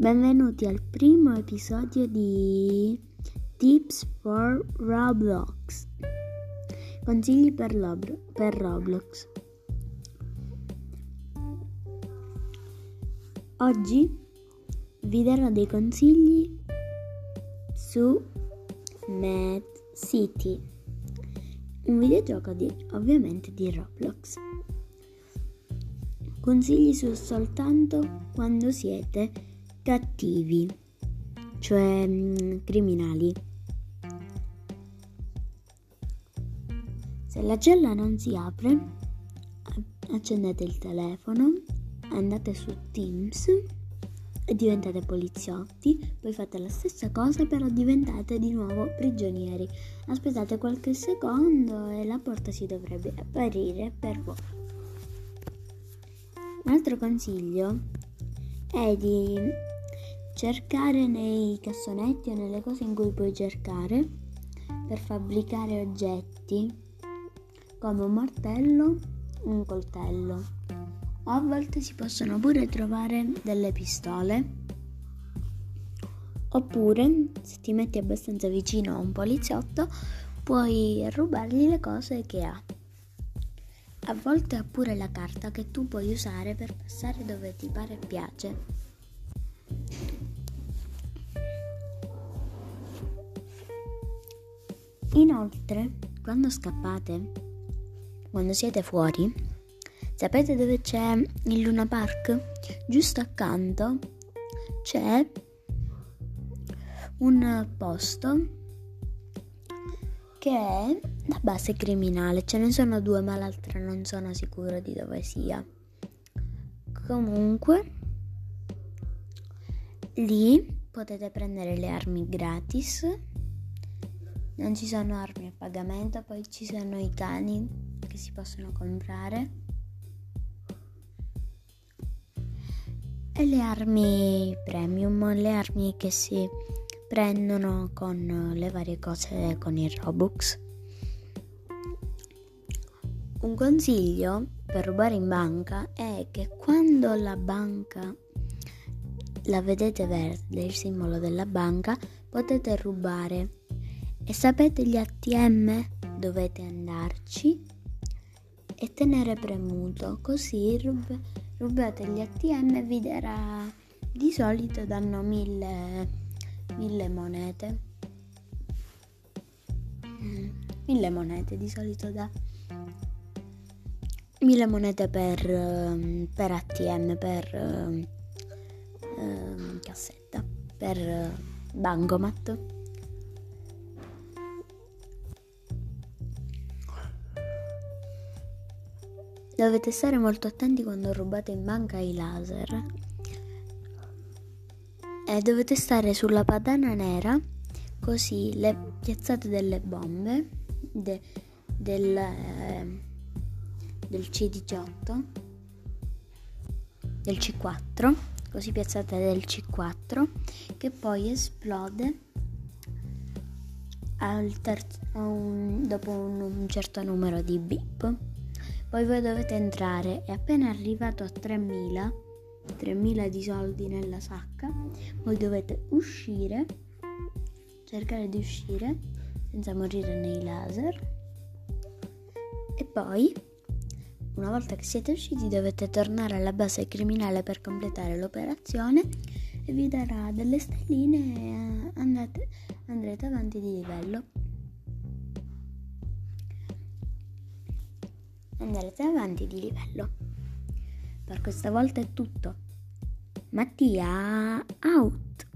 Benvenuti al primo episodio di Tips for Roblox. Consigli per, Lobro- per Roblox. Oggi vi darò dei consigli su Mad City, un videogioco di, ovviamente di Roblox. Consigli su soltanto quando siete cattivi, cioè mm, criminali. Se la cella non si apre, accendete il telefono, andate su Teams e diventate poliziotti, poi fate la stessa cosa però diventate di nuovo prigionieri. Aspettate qualche secondo e la porta si dovrebbe aprire per voi. Un altro consiglio è di cercare nei cassonetti o nelle cose in cui puoi cercare per fabbricare oggetti come un martello, un coltello. A volte si possono pure trovare delle pistole. Oppure, se ti metti abbastanza vicino a un poliziotto, puoi rubargli le cose che ha. A volte ha pure la carta che tu puoi usare per passare dove ti pare e piace. Inoltre, quando scappate, quando siete fuori, sapete dove c'è il Luna Park? Giusto accanto c'è un posto che è la base criminale. Ce ne sono due, ma l'altra non sono sicura di dove sia. Comunque, lì potete prendere le armi gratis non ci sono armi a pagamento, poi ci sono i cani che si possono comprare. E le armi premium, le armi che si prendono con le varie cose con i Robux. Un consiglio per rubare in banca è che quando la banca la vedete verde, il simbolo della banca, potete rubare e sapete gli ATM? Dovete andarci e tenere premuto, così rub- rubate gli ATM e vi darà di solito danno mille, mille monete. Mm, mille monete di solito da mille monete per, per ATM, per uh, cassetta, per bancomat. Dovete stare molto attenti quando rubate in banca i laser. E dovete stare sulla padana nera, così le piazzate delle bombe de, del, eh, del C18, del C4, così piazzate del C4, che poi esplode terzo, un, dopo un, un certo numero di bip. Poi voi dovete entrare e appena arrivato a 3000, 3000 di soldi nella sacca, voi dovete uscire, cercare di uscire senza morire nei laser. E poi, una volta che siete usciti, dovete tornare alla base criminale per completare l'operazione e vi darà delle stelline e andate, andrete avanti di livello. Andrete avanti di livello. Per questa volta è tutto. Mattia, out!